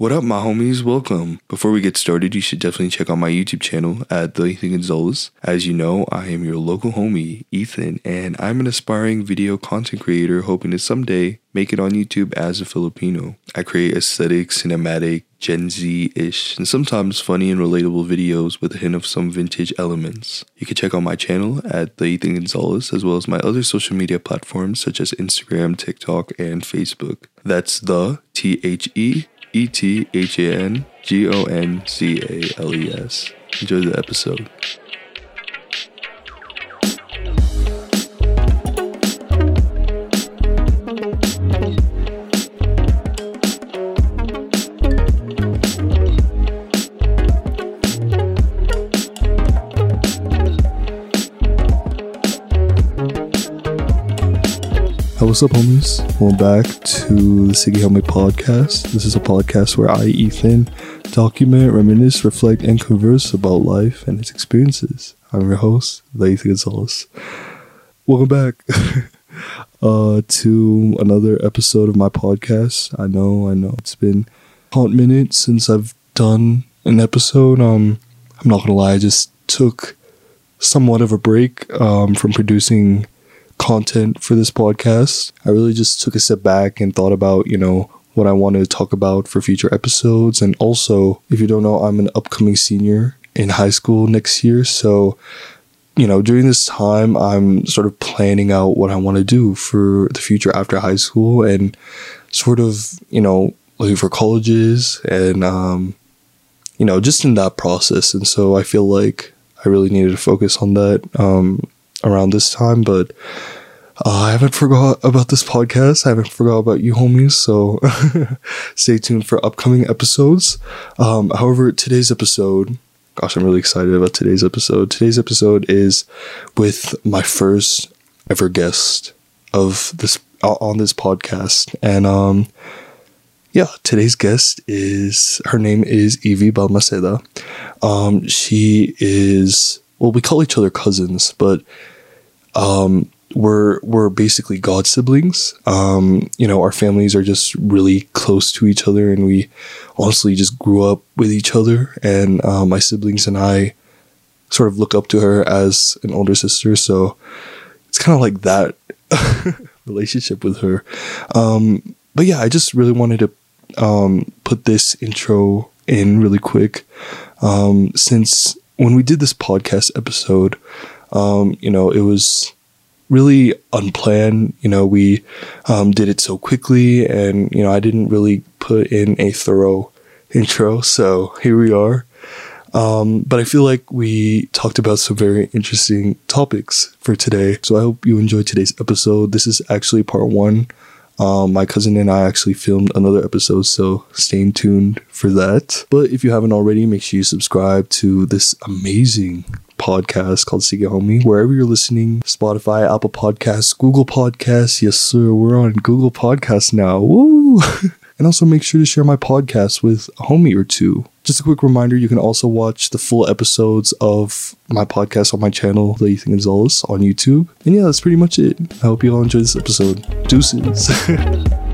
What up, my homies? Welcome. Before we get started, you should definitely check out my YouTube channel at The Ethan Gonzales. As you know, I am your local homie, Ethan, and I'm an aspiring video content creator hoping to someday make it on YouTube as a Filipino. I create aesthetic, cinematic, Gen Z ish, and sometimes funny and relatable videos with a hint of some vintage elements. You can check out my channel at The Ethan Gonzales as well as my other social media platforms such as Instagram, TikTok, and Facebook. That's the T H E E T H A N G O N Z A L E S. Enjoy the episode. What's up, homies? Welcome back to the Sige Homie podcast. This is a podcast where I, Ethan, document, reminisce, reflect, and converse about life and its experiences. I'm your host, Ethan Gonzales. Welcome back uh, to another episode of my podcast. I know, I know, it's been a hot minute since I've done an episode. Um, I'm not gonna lie, I just took somewhat of a break um, from producing content for this podcast. I really just took a step back and thought about, you know, what I want to talk about for future episodes. And also, if you don't know, I'm an upcoming senior in high school next year. So, you know, during this time, I'm sort of planning out what I want to do for the future after high school and sort of, you know, looking for colleges and, um, you know, just in that process. And so I feel like I really needed to focus on that. Um, around this time, but uh, I haven't forgot about this podcast. I haven't forgot about you, homies. So stay tuned for upcoming episodes. Um, however, today's episode, gosh, I'm really excited about today's episode. Today's episode is with my first ever guest of this uh, on this podcast, and um, yeah, today's guest is her name is Evie Balmaceda. Um, she is well, we call each other cousins, but um, we're we're basically god siblings. Um, you know, our families are just really close to each other, and we honestly just grew up with each other. And uh, my siblings and I sort of look up to her as an older sister, so it's kind of like that relationship with her. Um, but yeah, I just really wanted to um, put this intro in really quick um, since when we did this podcast episode, um, you know, it was really unplanned. You know, we um, did it so quickly, and you know, I didn't really put in a thorough intro. So here we are. Um, but I feel like we talked about some very interesting topics for today. So I hope you enjoyed today's episode. This is actually part one. Um, my cousin and I actually filmed another episode, so stay tuned for that. But if you haven't already, make sure you subscribe to this amazing podcast called Sige Homie, wherever you're listening Spotify, Apple Podcasts, Google Podcasts. Yes, sir, we're on Google Podcasts now. Woo! and also make sure to share my podcast with a homie or two. Just a quick reminder you can also watch the full episodes of my podcast on my channel, The Ethan Gonzales, on YouTube. And yeah, that's pretty much it. I hope you all enjoy this episode. Deuces.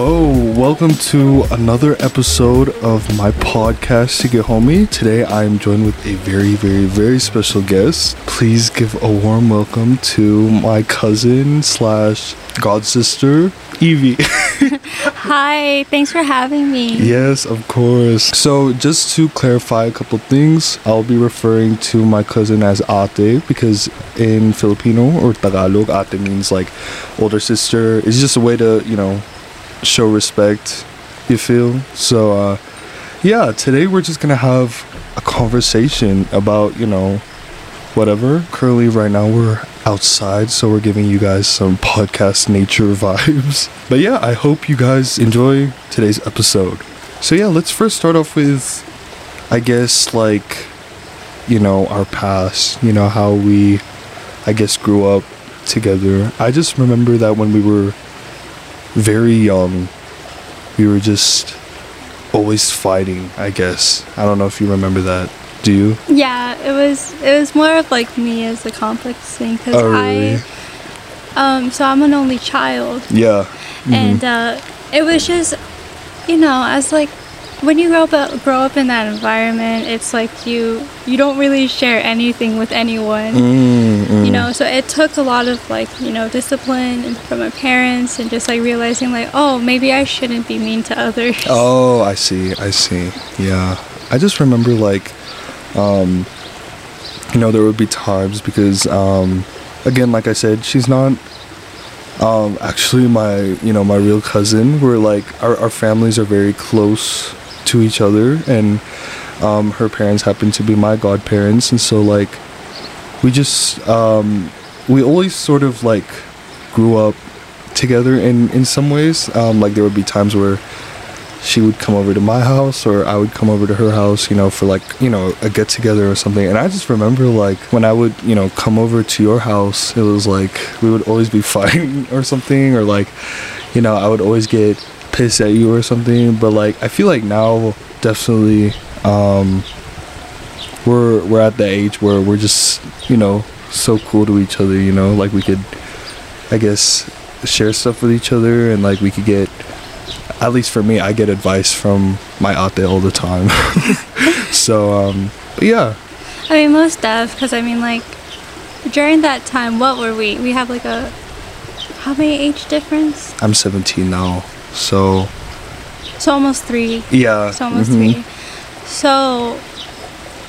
Hello, welcome to another episode of my podcast, Sige Homie. Today I am joined with a very, very, very special guest. Please give a warm welcome to my cousin slash god sister, Evie. Hi, thanks for having me. yes, of course. So, just to clarify a couple things, I'll be referring to my cousin as ate because in Filipino or Tagalog, ate means like older sister. It's just a way to, you know, show respect you feel? So uh yeah today we're just gonna have a conversation about you know whatever. Currently right now we're outside so we're giving you guys some podcast nature vibes. But yeah i hope you guys enjoy today's episode. So yeah let's first start off with i guess like you know our past you know how we i guess grew up together. I just remember that when we were very young, we were just always fighting, I guess. I don't know if you remember that. Do you? Yeah, it was it was more of like me as a complex thing because Oh, really? I Um, so I'm an only child, Yeah. Mhm. and uh, it was just, you know, as like when you grow up grow up in that environment, it's like you you don't really share anything with anyone. Mm, mm. You know, so it took a lot of like you know discipline from my parents and just like realizing like oh maybe I shouldn't be mean to others. Oh, I see. I see. Yeah. I just remember like um you know there would be times because um again like I said she's not um actually my you know my real cousin we're like our, our families are very close to each other and um her parents happen to be my godparents and so like we just um we always sort of like grew up together in in some ways um like there would be times where she would come over to my house or I would come over to her house, you know, for like, you know, a get together or something. And I just remember like when I would, you know, come over to your house, it was like we would always be fighting or something or like, you know, I would always get pissed at you or something. But like I feel like now definitely um we're we're at the age where we're just, you know, so cool to each other, you know, like we could I guess share stuff with each other and like we could get at least for me, I get advice from my ate all the time. so, um, but yeah, I mean, most of because I mean, like, during that time, what were we? We have like a. How many age difference? I'm 17 now. So, So almost three. yeah. So almost mhm. three. So,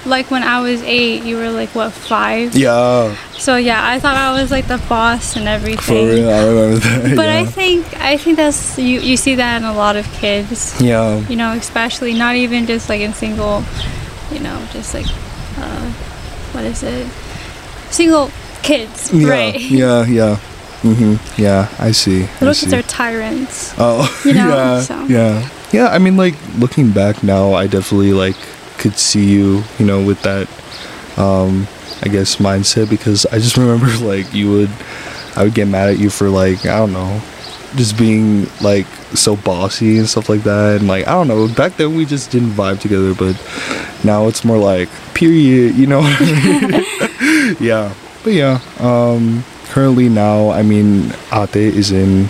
like, when I was eight, you were like, what, five? Yeah, So, yeah, I thought I was like the boss and everything. for real. I remember that. But yeah. I think I think that's you you see that in a lot of kids. yeah. You know, especially not even just like in single, you know, just like uh, what is it? Single kids, Yeah, right? yeah, yeah. Hmm Yeah, I see. I Little kids see. are tyrants. Oh, you know, yeah, so. yeah, yeah. I mean, like looking back now, I definitely like could see you, you know, with that, um, I guess mindset because I just remember like you would, I would get mad at you for like I don't know, just being like so bossy and stuff like that, and like I don't know. Back then we just didn't vibe together, but now it's more like period, you know. yeah, but yeah. Um, currently now, I mean, Ate is in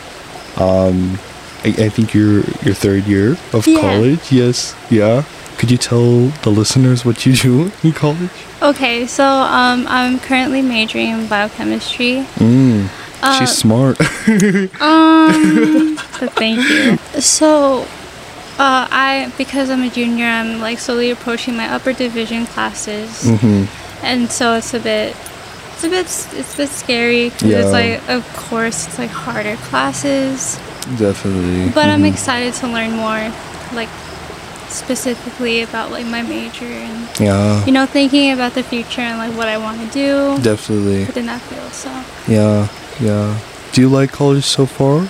um I, I think you're your third year of Yeah. college. Yes. Yeah. Could you tell the listeners what you do in college? Okay, so um, I'm currently majoring in biochemistry. mm, Uh, she's smart. Um, but thank you. So, uh, I because I'm a junior, I'm like slowly approaching my upper division classes, hmm and so it's a bit, it's a bit, it's a bit scary because Yeah. it's like, of course, it's like harder classes. definitely But I'm Mhm. excited to learn more, like specifically about like my major and yeah you know thinking about the future and like what I want to do definitely within that field. So. yeah yeah do you like college so far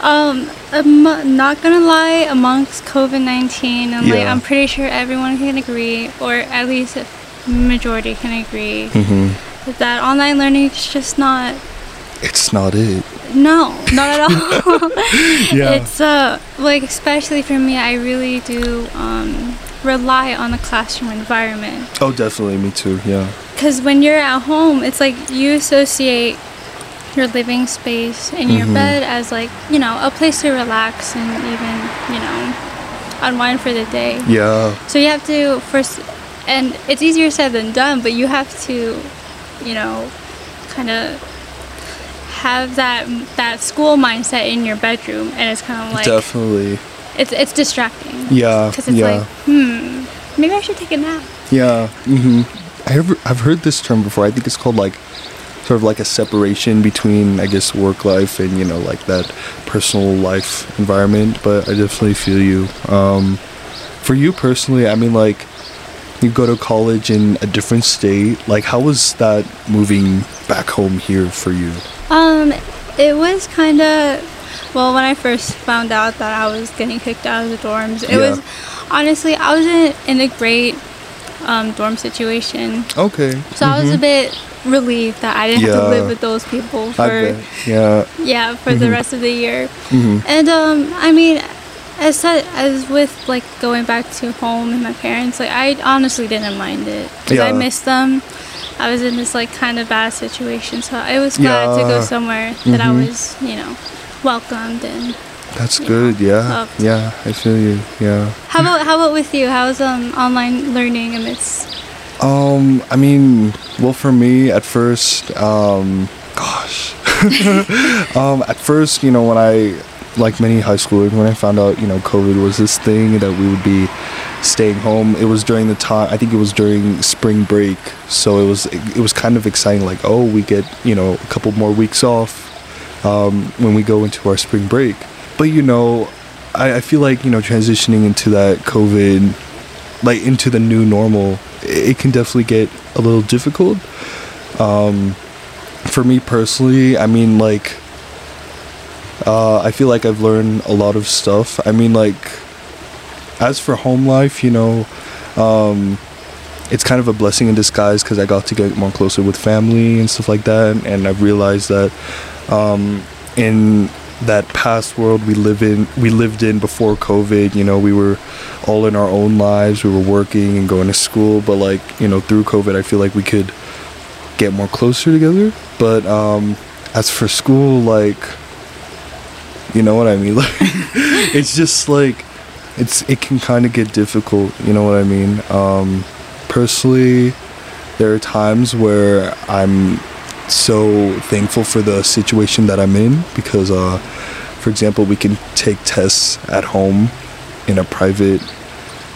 Um, I'm not gonna lie, amongst COVID 19, and like, I'm pretty sure everyone can agree, or at least a majority can agree, mm-hmm. That online learning is just not, it's not it no, not at all. yeah It's, uh, like, especially for me, I really do, um, rely on the classroom environment. oh definitely me too yeah Because when you're at home, it's like you associate your living space and your Mhm. bed as like you know a place to relax and even you know unwind for the day. yeah So you have to first, and it's easier said than done, but you have to, you know, kind of have that that school mindset in your bedroom, and it's kind of like definitely it's it's distracting yeah because it's yeah like hmm maybe I should take a nap. Yeah. hmm I have, I've heard this term before. I think it's called like sort of like a separation between I guess work life and you know like that personal life environment. But I definitely feel you. Um, for you personally, I mean like you go to college in a different state. Like how was that moving back home here for you? Um, it was kind of well when I first found out that I was getting kicked out of the dorms. It Yeah. was honestly I was in, in a great um, dorm situation, Okay. so I was a bit relieved that I didn't have to live with those people for. Yeah. yeah for the rest of the year. hmm And um, I mean, as said, as with like going back to home and my parents, like I honestly didn't mind it because I Yeah. miss them. I was in this like kind of bad situation. So I was glad to go somewhere that I Mhm. was, you know, welcomed and. That's Yeah. good. Yeah. Loved. Yeah. I feel you. Yeah. How about how about with you? How's um online learning amidst? Um, I mean, well, for me, at first, um, gosh, um, at first, you know, when I, like many high schoolers, when I found out, you know, COVID was this thing that we would be staying home. It was during the time. I think it was during spring break, so it was it was kind of exciting. Like, oh, we get you know a couple more weeks off um, when we go into our spring break. But you know, I, I feel like you know transitioning into that COVID like into the new normal it it can definitely get a little difficult um for me personally i mean like uh i feel like i've learned a lot of stuff. I mean like as for home life you know um it's kind of a blessing in disguise because i got to get more closer with family and stuff like that and i've realized that um in that past world we live in we lived in before covid you know we were all in our own lives we were working and going to school but like you know through covid i feel like we could get more closer together. But um as for school like you know what i mean? Like it's just like it's it can kind of get difficult you know what i mean? Um personally there are times where i'm so thankful for the situation that i'm in because uh for example we can take tests at home in a private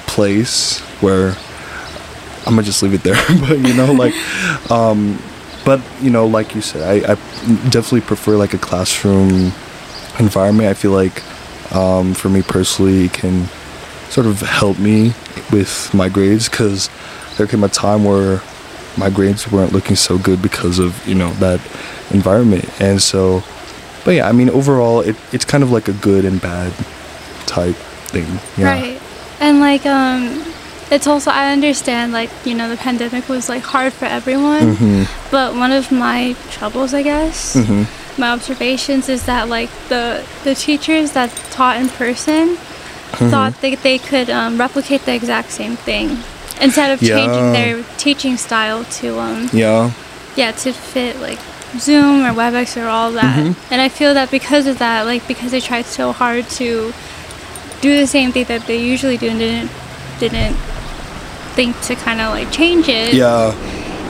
place where i'm gonna just leave it there but you know like um but you know like you said i, I definitely prefer like a classroom environment i feel like um, for me personally it can sort of help me with my grades because there came a time where my grades weren't looking so good because of you know that environment and so but yeah i mean overall it, it's kind of like a good and bad type thing yeah Right. And like um it's also I understand like, you know, the pandemic was like hard for everyone. mm-hmm, But one of my troubles I guess, mm-hmm. My observations is that like the the teachers that taught in person Mm-hmm. thought that they could um, replicate the exact same thing instead of changing their teaching style to um yeah. yeah to fit like zoom or webex or all that. Mhm. and i feel that because of that like because they tried so hard to do the same thing that they usually do and didn't didn't think to kind of like change it. Yeah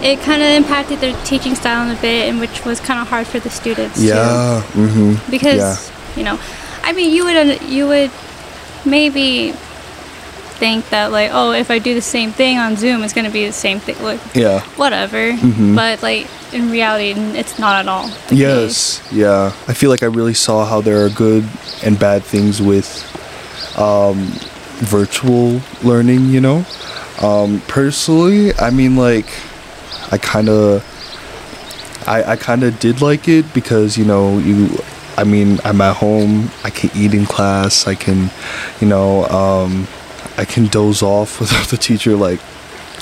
it kind of impacted their teaching style in a bit and which was kind of hard for the students yeah mm-hmm. because yeah. you know i mean you would you would maybe think that like oh if i do the same thing on zoom it's going to be the same thing like yeah whatever Mhm. but like in reality it's not at all Yes, yeah. I feel like I really saw how there are good and bad things with um, virtual learning, you know? Um, personally, I mean, like, I kind of. I, I kind of did like it because you know you I mean I'm at home I can eat in class I can you know um, I can doze off without the teacher like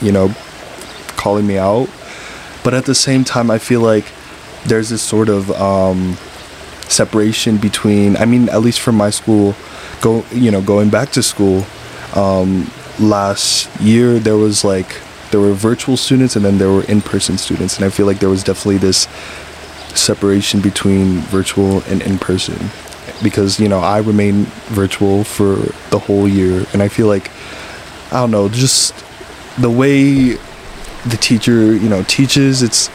you know calling me out but at the same time i feel like there's this sort of um, separation between i mean at least for my school go you know going back to school um, last year there was like there were virtual students and then there were in-person students. And i feel like there was definitely this separation between virtual and in-person because you know i remain virtual for the whole year. And i feel like i don't know just the way the teacher you know teaches it's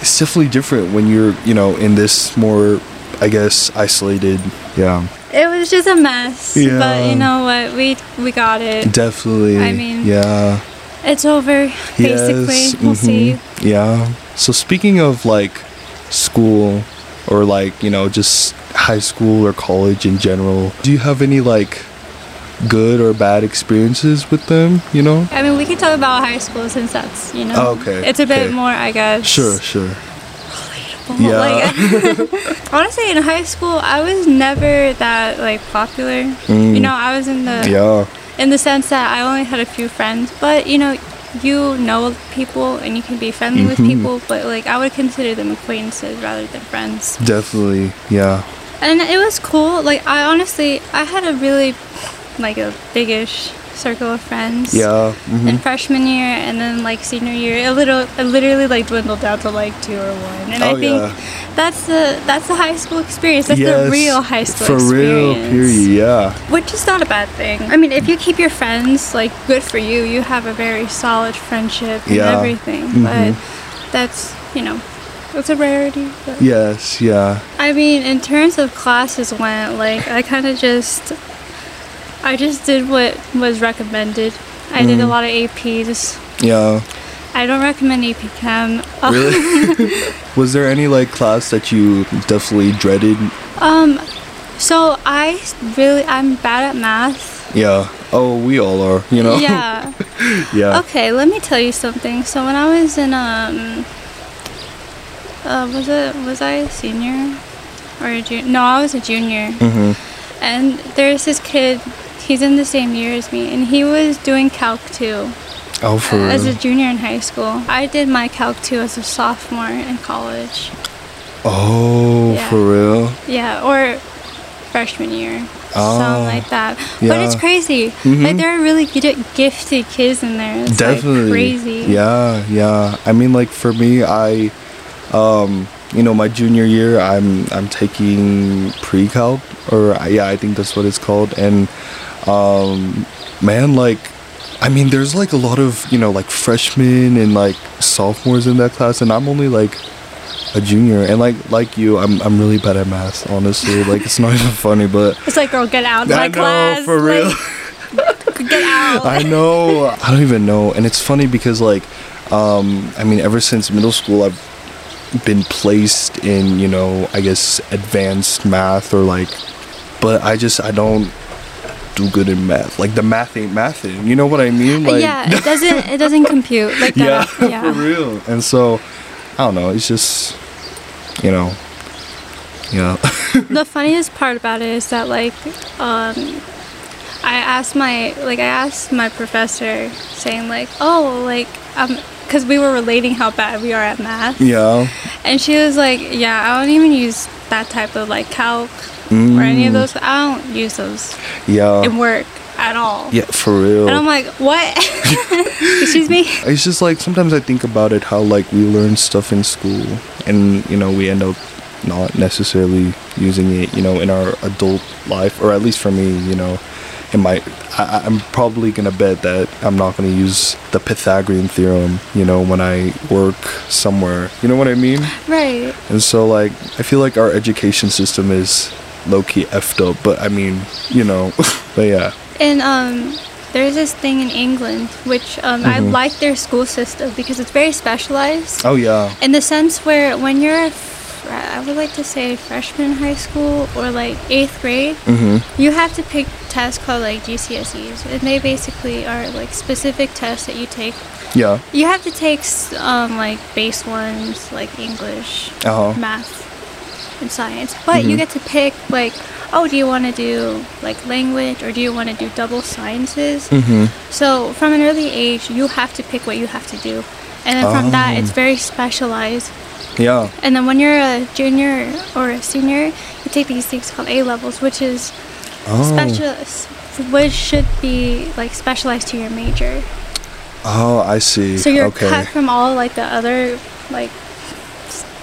it's definitely different when you're you know in this more i guess isolated yeah. It was just a mess Yeah. but you know what? We we got it. Definitely. I mean, yeah it's over basically. Yes, we'll see. yeah. So speaking of like school or like you know just high school or college in general do you have any like good or bad experiences with them you know? I mean we can talk about high school since that's you know Oh, okay, it's a bit okay. more i guess. Sure sure. Well, Yeah. like, honestly in high school i was never that like popular. Mm. you know i was in the yeah in the sense that I only had a few friends, but you know, you know people and you can be friendly with Mhm. people, but like I would consider them acquaintances rather than friends. definitely yeah And it was cool. Like I honestly, I had a really like a biggish circle of friends. Yeah. mhm. In freshman year and then like senior year, it little it literally like dwindled down to like two or one. And I Oh, think yeah. that's the that's the high school experience. That's Yes, the real high school experience. For real, experience. period. Yeah. Which is not a bad thing. I mean, if you keep your friends, like, good for you. You have a very solid friendship and Yeah. everything. Mhm. But that's, you know, it's a rarity. But. Yes. Yeah. I mean, in terms of classes went, like, I kind of just, I just did what was recommended. I did a Mhm. lot of APs. Yeah. I don't recommend AP Chem. Really? Was there any like class that you definitely dreaded? Um, so I really, I'm bad at math. Yeah. Oh, we all are. You know. Yeah. yeah. Okay, let me tell you something. So when I was in um, uh, was it was I a senior or a junior? No, I was a junior. Mm-hmm. And there's this kid. He's in the same year as me, and he was doing Calc 2 Oh, for real. as a junior in high school. I did my Calc 2 as a sophomore in college. oh, Yeah. for real. Yeah, or freshman year. Oh, Something like that. Yeah. But it's crazy. Mhm. Like there are really good, gifted kids in there. It's Definitely. like crazy. Yeah, yeah. I mean, like for me, I, um, you know, my junior year, I'm I'm taking pre-calc, or yeah, I think that's what it's called. And, um, man, like, I mean, there's like a lot of you know like freshmen and like sophomores in that class, and I'm only like a junior. And like like you, I'm I'm really bad at math. Honestly, like it's not even funny, but. It's like, girl, get out of my I know, class. for real. Like, get out. I know. I don't even know. And it's funny because like um I mean ever since middle school I've been placed in, you know, I guess advanced math or like but I just I don't do good in math. Like the math ain't mathing. You know what I mean? Like yeah, it doesn't. It doesn't compute like yeah, that. Yeah. for real. And so I don't know, it's just you know yeah. the funniest part about it is that like um I asked my like I asked my professor saying like oh like um because we were relating how bad we are at math. Yeah. and she was like yeah I don't even use that type of like calc or any of Mm, those. I don't use those Yeah. in work at all. Yeah, for real. and I'm like what? Excuse me? It's just like sometimes I think about it how like we learn stuff in school and you know we end up not necessarily using it you know in our adult life or at least for me you know in my I, I'm probably gonna bet that I'm not gonna use the Pythagorean theorem you know when I work somewhere. You know what I mean? Right. And so like I feel like our education system is low key effed up but I mean you know but yeah. And um, there's this thing in England which um, I Mhm. like their school system because it's very specialized. Oh yeah. In the sense where when you're, I would like to say freshman high school or like eighth grade, mm-hmm you have to pick tests called like GCSEs, and they basically are like specific tests that you take. yeah You have to take um, like base ones like English, uh-huh math, and science, but you Mhm. get to pick like, oh, do you want to do like language or do you want to do double sciences? mm-hmm So from an early age, you have to pick what you have to do, and then from that, Oh. it's very specialized. Yeah And then when you're a junior or a senior, you take these things called A levels, which is oh special, which should be like specialized to your major. Oh, I see. So you're okay. cut from all like the other like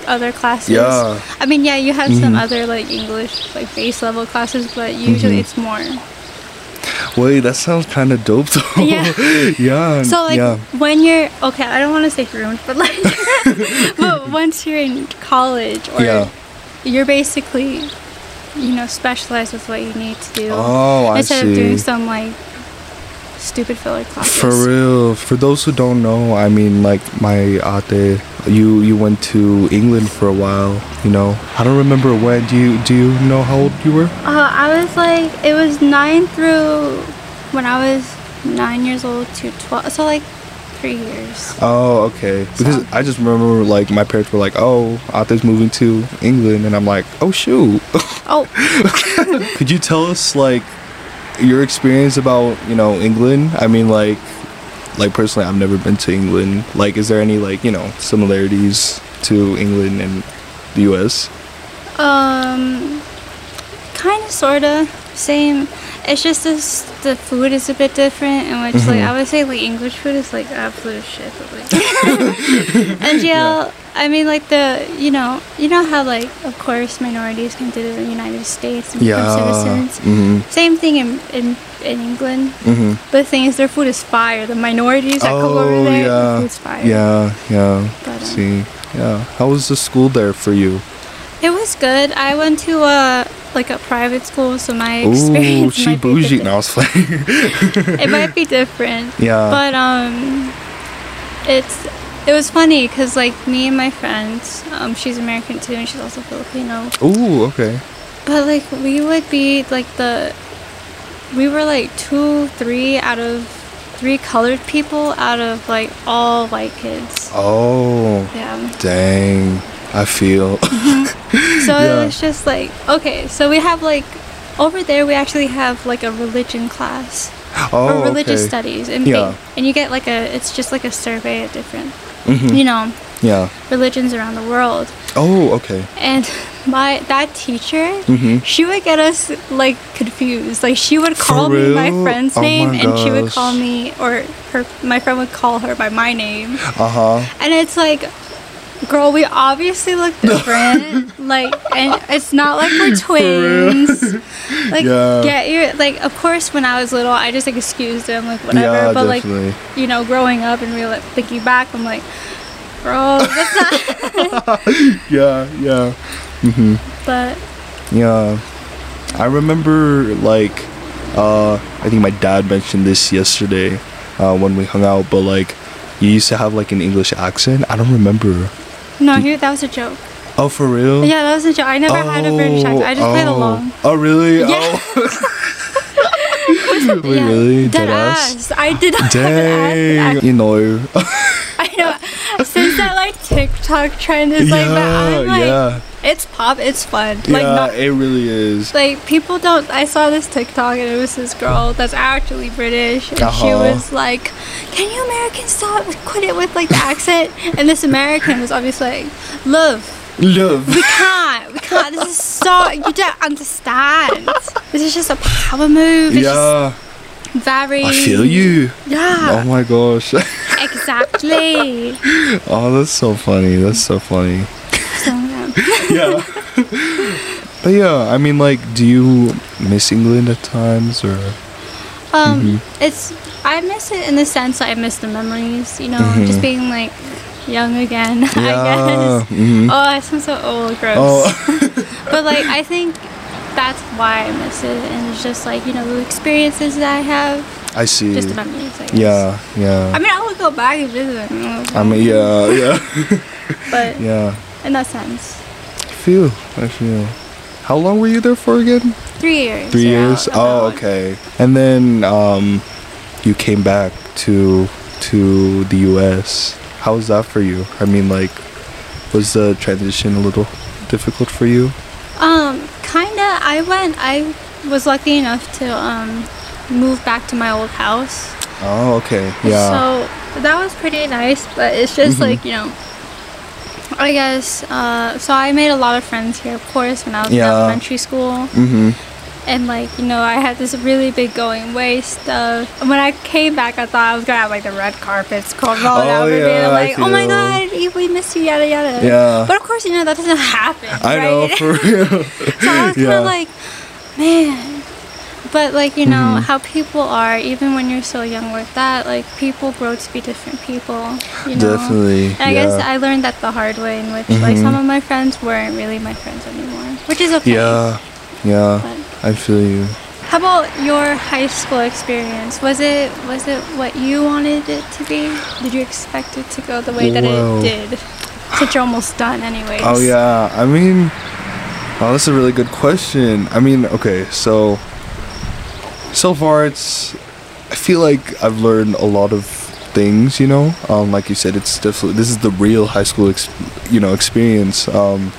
other classes. Yeah. I mean, yeah, you have some Mhm. other like English like base level classes, but usually Mhm. it's more. Wait, that sounds kind of dope though. Yeah. yeah. So like yeah. when you're okay, I don't want to say groomed, but like, but once you're in college or Yeah. you're basically, you know, specialized with what you need to do Oh, I instead see. of doing some like stupid filler classes. For real. For those who don't know, I mean, like my ate, you you went to England for a while. You know, I don't remember when. Do you do you know how old you were? Uh, I was like, it was nine through when I was nine years old to twelve, so like three years. Oh, okay. Because So- I just remember like my parents were like, "Oh, Ate's moving to England," and I'm like, "Oh shoot." Oh, Could you tell us like your experience about you know England? I mean, like, like personally, I've never been to England. Like, is there any like you know similarities to England and the U.S.? um, kind of, sorta, same. It's just this, the food is a bit different, in which like Mhm. I would say like English food is like absolute shit. But, like, and jail, I mean like the you know you know how like of course minorities come to the United States and become citizens. Mm-hmm. Same thing in in, in England. Mm-hmm. But the thing is, their food is fire. The minorities that come over Oh, there, yeah. food's fire. Yeah, yeah. But, um, See, yeah. How was the school there for you? It was good. I went to a like a private school, so my Ooh, experience she might be bougie. different. No, I was playing. it might be different. Yeah. But um, it's it was funny because like me and my friends, um, she's American too, and she's also Filipino. Ooh, okay. But like we would be like the, we were like two, three out of three colored people out of like all white kids. Oh, Yeah. dang. I feel. So Yeah. it was just like okay, so we have like over there we actually have like a religion class oh, or religious okay. studies and Yeah. and you get like a it's just like a survey of different Mhm. you know Yeah. religions around the world Oh, okay. and my that teacher Mhm. she would get us like confused like she would call me my friend's Oh name my and she would call me or her my friend would call her by my name Uh huh. and it's like girl we obviously look different like and it's not like we're twins like Yeah. get your like of course when i was little i just like excused them like whatever Yeah, but definitely. like you know growing up and real thinking back i'm like bro that's not yeah, yeah. Mhm. but Yeah. I remember like uh I think my dad mentioned this yesterday uh when we hung out, but like you used to have like an English accent. I don't remember. No here that was a joke Oh, for real? yeah that was a joke i never had a british oh, accent i just played oh. along Oh, really? Yeah. Oh. Wait, Yeah. really? dead, ass. i did not Dang. You know. I know. Since that like TikTok trend is like that, I'm like, yeah. It's pop, it's fun. Like yeah, not it really is. like people don't. I saw this TikTok and it was this girl that's actually British, and she Uh-huh. was like, "Can you Americans stop quit it with like the accent?" And this American was obviously like, "Love, Love. we can't, we can't. This is so you don't understand. This is just a power move. It's Yeah, very. I feel you. Yeah. Oh my gosh. exactly. oh, that's so funny. That's so funny. So, yeah. Yeah. but yeah, I mean, like, do you miss England at times, or? Um, Mm-hmm. it's I miss it in the sense that I miss the memories. You know, Mhm. just being like young again. I Yeah. guess. mhm. Oh, I sound so old, gross. Oh. but like, I think that's why I miss it, and it's just like you know the experiences that I have, I see. just the memories. I guess. Yeah, yeah. I mean, I would go back and visit. you I mean, yeah, yeah, But yeah. In that sense, I feel, I feel. How long were you there for again? three years. Three years. Oh, one. okay. And then um, you came back to to the U.S. How was that for you? I mean, like, was the transition a little difficult for you? Um, kinda. I went. I was lucky enough to um move back to my old house. Oh, okay. Yeah. So that was pretty nice, but it's just Mhm. like you know. I guess. Uh, so I made a lot of friends here, of course, when I was in elementary school, mm-hmm. and like you know, I had this really big going away stuff. And when I came back, I thought I was gonna have like the red carpets called rolling Oh, out for me, yeah, and I like, oh my god, we missed you, yada yada. Yeah. But of course, you know that doesn't happen. I know for real. So I was kind of like, man. But like you know Mhm. how people are, even when you're so young with that, like people grow to be different people. You know. Definitely. And I guess. I learned that the hard way, in which like Mhm. some of my friends weren't really my friends anymore, which is okay. Yeah. Yeah. But I feel you. how about your high school experience? Was it was it what you wanted it to be? Did you expect it to go the way that it did? Since you're almost done, anyways. Oh yeah, I mean, oh, that's a really good question. I mean, okay, so so far it's, I feel like I've learned a lot of things. You know, um, like you said, it's definitely this is the real high school, ex- you know, experience. Um,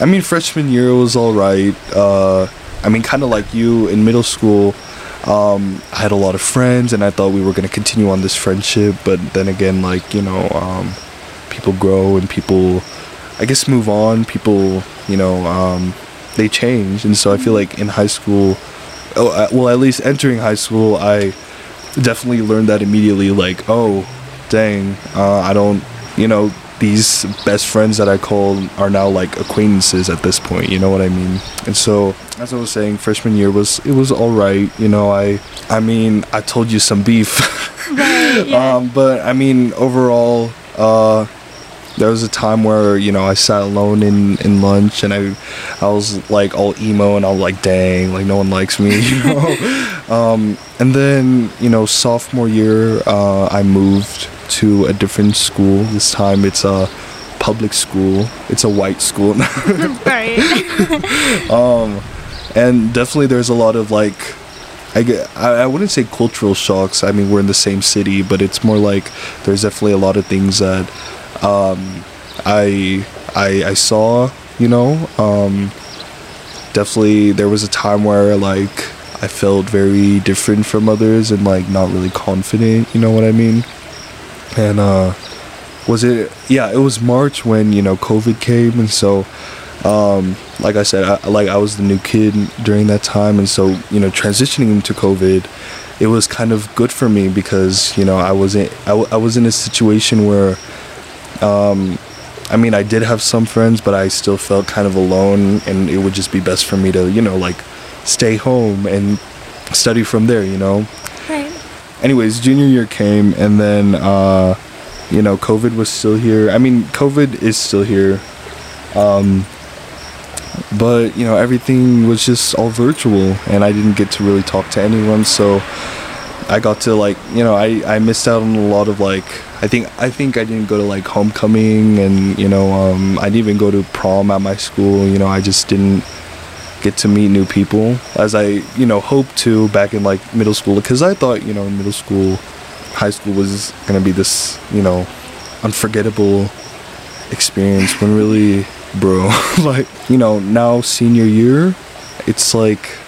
I mean, freshman year was all right. Uh, I mean, kind of like you in middle school. Um, I had a lot of friends, and I thought we were gonna continue on this friendship. But then again, like you know, um, people grow and people i guess move on people you know um, they change and so i feel like in high school well, at least entering high school, I definitely learned that immediately. Like, oh, dang, uh, I don't, you know, these best friends that I call are now like acquaintances at this point. You know what I mean? And so, as I was saying, freshman year was it was all right. You know, I I mean, I told you some beef. Right, yeah. um, but I mean, overall, uh, there was a time where you know I sat alone in in lunch and I I was like all emo and I was like, dang, like no one likes me, you know. um, and then you know sophomore year, uh, I moved to a different school. This time it's a public school. It's a white school. right. um, and definitely there's a lot of like I, get, I I wouldn't say cultural shocks. I mean, we're in the same city, but it's more like there's definitely a lot of things that um, I, I I saw. You know, um, definitely there was a time where like I felt very different from others and like not really confident. You know what I mean? And uh, was it? Yeah, it was March when you know COVID came, and so um, like I said, I, like I was the new kid during that time, and so you know, transitioning into COVID, it was kind of good for me because you know I wasn't I, was in a situation where, um, I mean, I did have some friends, but I still felt kind of alone, and it would just be best for me to you know like stay home and study from there, you know. right. Anyways, junior year came, and then uh, you know, COVID was still here. I mean, COVID is still here. Um, but you know everything was just all virtual and i didn't get to really talk to anyone so i got to like you know i i missed out on a lot of like i think i think i didn't go to like homecoming and you know um i didn't even go to prom at my school you know i just didn't get to meet new people as i you know hoped to back in like middle school because i thought you know in middle school high school was gonna be this you know unforgettable experience when really bro like you know now senior year it's like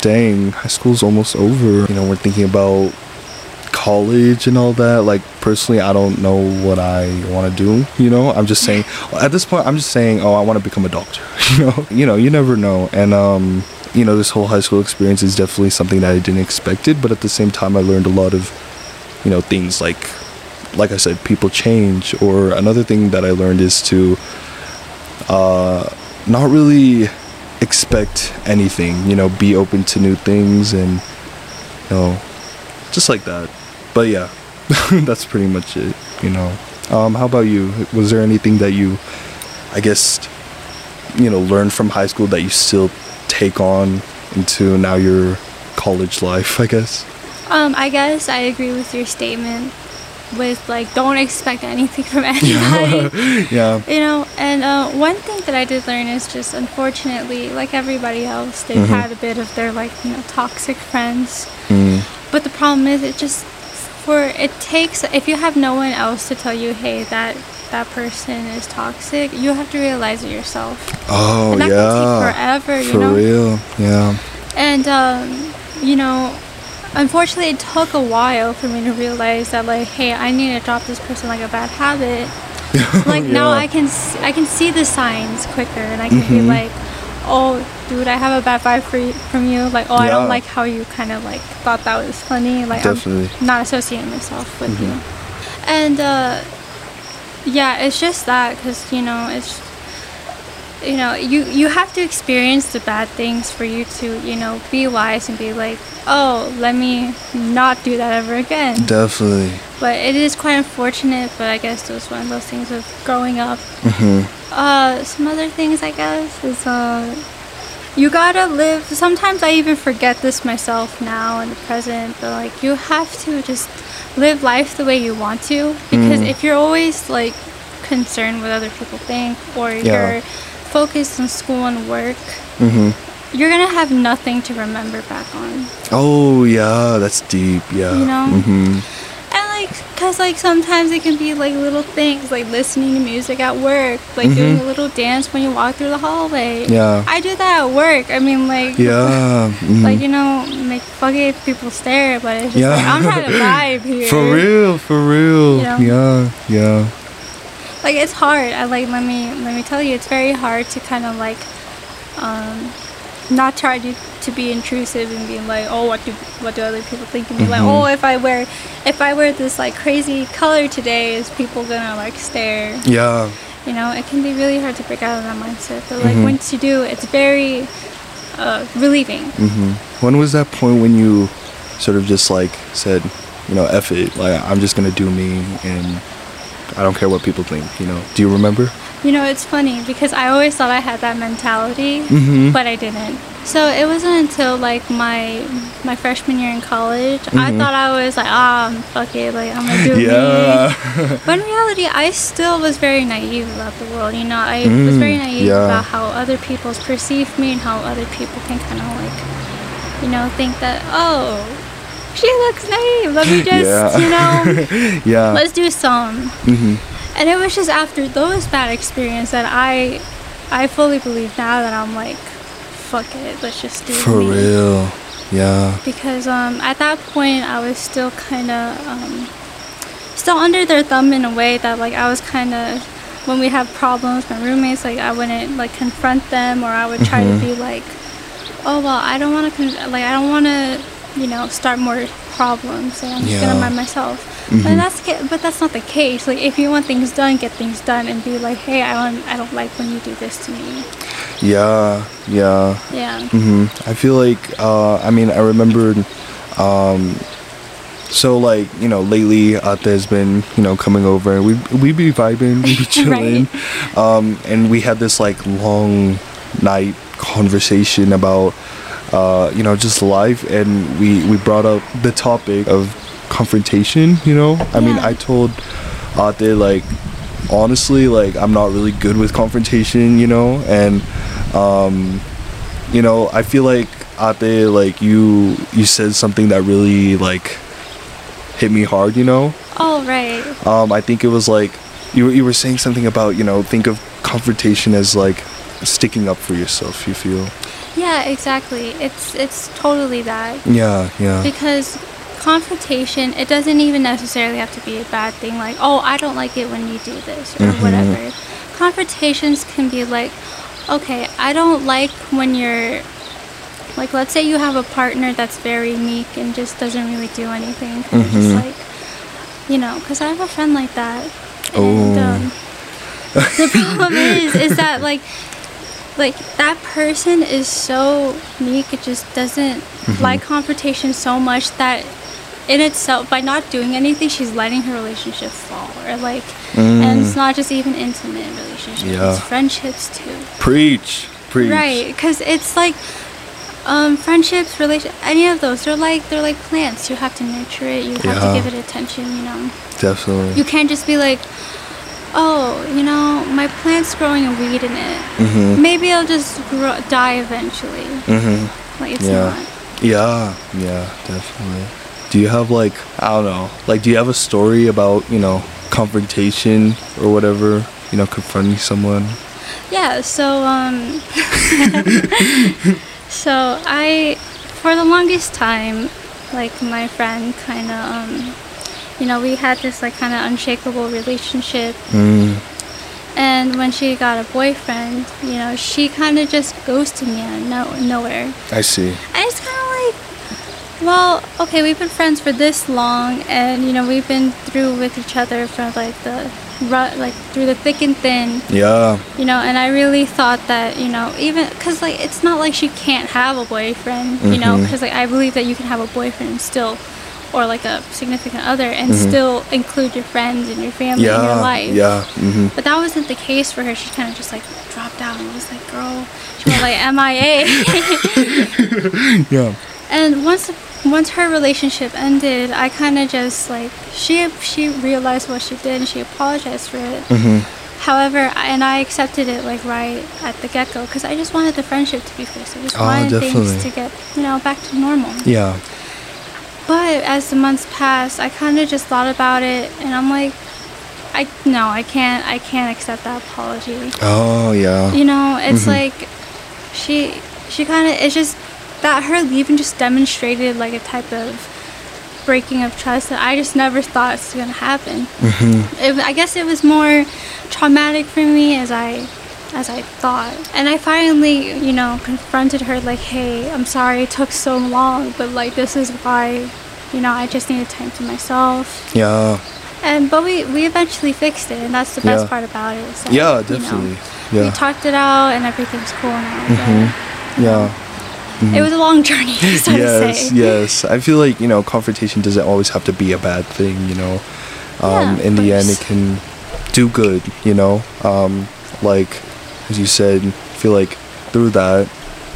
dang high school's almost over. You know we're thinking about college and all that like personally i don't know what i want to do you know? I'm just saying at this point i'm just saying oh i want to become a doctor you know? You know you never know. And um you know this whole high school experience is definitely something that i didn't expect it but at the same time i learned a lot of you know things like like i said people change or another thing that i learned is to uh not really expect anything you know be open to new things and you know just like that but yeah that's pretty much it you know um how about you was there anything that you i guess you know learned from high school that you still take on into now your college life i guess Um, I guess I agree with your statement with like don't expect anything from anybody. yeah You know, and uh, one thing that I did learn is just unfortunately, like everybody else, they've Mhm. had a bit of their like you know toxic friends. Mm. But the problem is, it just for it takes if you have no one else to tell you, hey, that that person is toxic, you have to realize it yourself. oh and that yeah can take forever, you know. for know. real yeah And um, you know, unfortunately, it took a while for me to realize that like, hey, I need to drop this person like a bad habit. Like now I can I can see the signs quicker, and I can be Mhm. like, oh, dude, I have a bad vibe for you, from you. Like, oh, I don't like how you kind of like thought that was funny. Like, Definitely. I'm not associating myself with you. Mhm. And uh, yeah, it's just that because you know it's you know you you have to experience the bad things for you to you know be wise and be like oh let me not do that ever again definitely but it is quite unfortunate but i guess it was one of those things of growing up hmm uh some other things i guess is uh you gotta live sometimes i even forget this myself now in the present but like you have to just live life the way you want to because Mm. if you're always like concerned with other people think or Yeah. you're focused on school and work hmm you're gonna have nothing to remember back on Oh yeah, that's deep. Yeah. You know? hmm and like because like sometimes it can be like little things like listening to music at work like Mhm. doing a little dance when you walk through the hallway Yeah. i do that at work i mean like Yeah. mhm. like you know like fuck it if people stare but it's just Yeah. like i'm trying to vibe here For real, for real. You know? Yeah, yeah. like it's hard i like let me let me tell you it's very hard to kind of like um not try to to be intrusive and being like, oh, what do what do other people think of me? Like, Mhm. oh, if I wear if I wear this like crazy color today, is people gonna like stare? Yeah. You know, it can be really hard to break out of that mindset. But like Mhm. once you do, it's very uh, relieving. hmm When was that point when you sort of just like said, you know, F it, like I'm just gonna do me and I don't care what people think, you know? Do you remember? You know, it's funny because I always thought I had that mentality, Mhm. but I didn't. So it wasn't until like my my freshman year in college, I Mhm. thought I was like, ah, fuck it, like I'm gonna do Yeah. me. But in reality, I still was very naive about the world. You know, I was Mm, very naive yeah. about how other people perceive me and how other people can kind of like, you know, think that oh, she looks naive. Let me just, yeah. you know, yeah. let's do some. hmm And it was just after those bad experiences that I, I fully believe now that I'm like, fuck it, let's just do it. For me. real. Yeah. Because um, at that point I was still kind of um, still under their thumb in a way that like I was kind of when we have problems, my roommates like I wouldn't like confront them or I would try Mhm. to be like, oh well, I don't want to con- like I don't want to you know start more problems and I'm just Yeah. gonna mind myself. Mhm. But that's but that's not the case. Like if you want things done, get things done and be like, hey, I don't I don't like when you do this to me. Yeah. Yeah. Yeah. hmm I feel like uh, I mean I remembered um, so like you know lately Ate has been you know coming over and we we be vibing we be chilling um, and we had this like long night conversation about uh, you know just life and we we brought up the topic of confrontation you know I mean I told Ate like honestly like I'm not really good with confrontation you know and um, you know, I feel like Ate, like you, you said something that really like hit me hard. You know, Oh right. um, I think it was like you, you were saying something about you know think of confrontation as like sticking up for yourself. You feel? Yeah, exactly. It's it's totally that. Yeah, yeah, because confrontation it doesn't even necessarily have to be a bad thing like oh i don't like it when you do this or Mhm. whatever confrontations can be like okay i don't like when you're like let's say you have a partner that's very meek and just doesn't really do anything Mhm. just like you know because i have a friend like that and Oh. um, the problem is is that like like that person is so meek it just doesn't Mm-hmm. like confrontation so much that in itself by not doing anything she's letting her relationship fall or like and it's Mm. not just even intimate relationships Yeah. it's friendships too preach, preach. right because it's like um, friendships relation any of those they're like they're like plants you have to nurture it you have Yeah. to give it attention you know Definitely. you can't just be like oh you know my plant's growing a weed in it Mhm. maybe I'll just grow, die eventually Mhm. like it's Yeah. not Yeah, yeah, definitely. Do you have like I don't know, like do you have a story about you know confrontation or whatever? You know, confronting someone. Yeah, so um so I for the longest time like my friend kind of um you know, we had this like kind of unshakable relationship Mm. and when she got a boyfriend, you know, she kind of just ghosted me out of no, nowhere. I see. And it's kind of like well, okay, we've been friends for this long and you know, we've been through with each other for like the rut, like through the thick and thin Yeah. you know and i really thought that you know even because like it's not like she can't have a boyfriend you know because like i believe that you can have a boyfriend and still or like a significant other and Mhm. still include your friends and your family Yeah. in your life Yeah. hmm but that wasn't the case for her she kind of just like dropped out and was like girl she was like mia Yeah. and once once her relationship ended i kind of just like she she realized what she did and she apologized for it hmm However, I- and I accepted it like right at the get go because I just wanted the friendship to be fixed. I just Oh, wanted definitely. things to get you know back to normal. Yeah. But as the months passed, I kind of just thought about it, and I'm like, I no, I can't, I can't accept that apology. Oh yeah. You know, it's Mhm. like she she kind of it's just that her leaving just demonstrated like a type of breaking of trust that I just never thought was gonna happen hmm it, I guess it was more traumatic for me as I as I thought. And I finally, you know, confronted her like, hey, I'm sorry it took so long, but like this is why, you know, I just needed time to myself. Yeah. And but we we eventually fixed it, and that's the best Yeah. part about it. that, Yeah, you know, definitely. We talked it out, and everything's cool now. Mm-hmm. Yeah. But It was a long journey, yes, say. yes. I feel like you know confrontation doesn't always have to be a bad thing. You know, um, Yeah, in the end, it can do good. You know, um, like as you said, I feel like through that,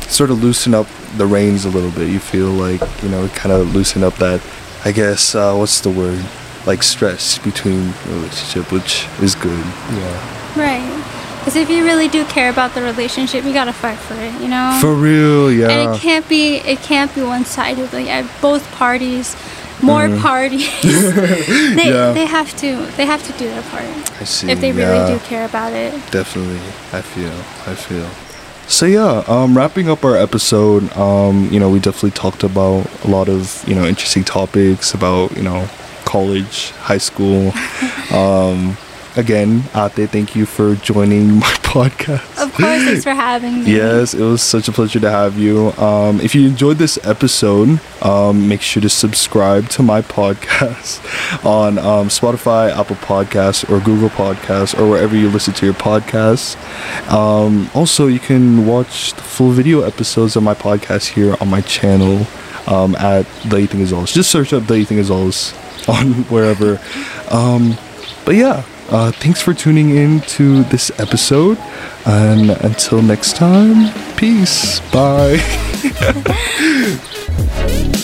sort of loosen up the reins a little bit. You feel like you know, kind of loosen up that. I guess uh, what's the word? Like stress between the relationship, which is good. Yeah. Right. Because if you really do care about the relationship, you gotta fight for it. You know. For real, yeah. and it can't be it can't be one sided. Like at both parties, more parties, they Yeah. they have to they have to do their part I see. if they really yeah. do care about it. Definitely, I feel, I feel. So yeah, um, wrapping up our episode, um, you know, we definitely talked about a lot of you know interesting topics about you know college, high school. um, again, Ate, thank you for joining my podcast. Of course, thanks for having me. Yes, it was such a pleasure to have you. Um, if you enjoyed this episode, um, make sure to subscribe to my podcast on um, Spotify, Apple Podcasts, or Google Podcasts, or wherever you listen to your podcasts. Um, also, you can watch the full video episodes of my podcast here on my channel um, at The Anything Is Alls. Just search up The Anything Is Alls on wherever. Um, but yeah, uh, thanks for tuning in to this episode. And until next time, peace. Bye.